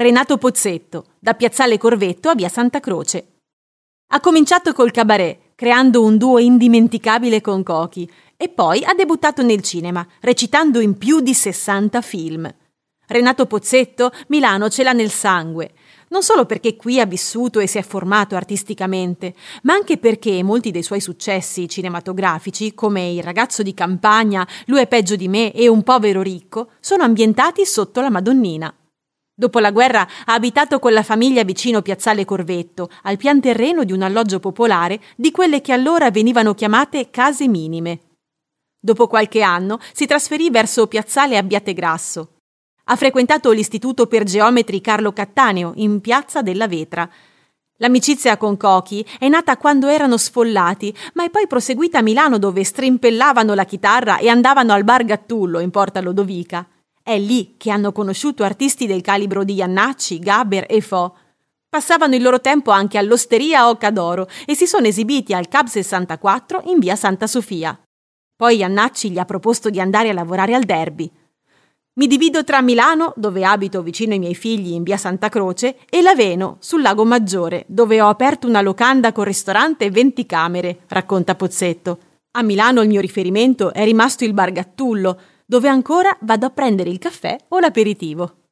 Renato Pozzetto, da Piazzale Corvetto a Via Santa Croce. Ha cominciato col cabaret, creando un duo indimenticabile con Cochi, e poi ha debuttato nel cinema, recitando in più di 60 film. Renato Pozzetto Milano ce l'ha nel sangue, non solo perché qui ha vissuto e si è formato artisticamente, ma anche perché molti dei suoi successi cinematografici, come Il ragazzo di campagna, Lui è peggio di me e Un povero ricco, sono ambientati sotto la Madonnina. Dopo la guerra ha abitato con la famiglia vicino Piazzale Corvetto, al pian terreno di un alloggio popolare di quelle che allora venivano chiamate case minime. Dopo qualche anno si trasferì verso Piazzale Abbiategrasso. Ha frequentato l'istituto per geometri Carlo Cattaneo in Piazza della Vetra. L'amicizia con Cochi è nata quando erano sfollati, ma è poi proseguita a Milano dove strimpellavano la chitarra e andavano al bar Gattullo in Porta Lodovica. È lì che hanno conosciuto artisti del calibro di Iannacci, Gaber e Fo. Passavano il loro tempo anche all'Osteria Occadoro e si sono esibiti al Cab 64 in via Santa Sofia. Poi Iannacci gli ha proposto di andare a lavorare al Derby. Mi divido tra Milano, dove abito vicino ai miei figli in via Santa Croce, e Laveno, sul Lago Maggiore, dove ho aperto una locanda con ristorante e 20 camere, racconta Pozzetto. A Milano il mio riferimento è rimasto il Bar Gattullo, dove ancora vado a prendere il caffè o l'aperitivo.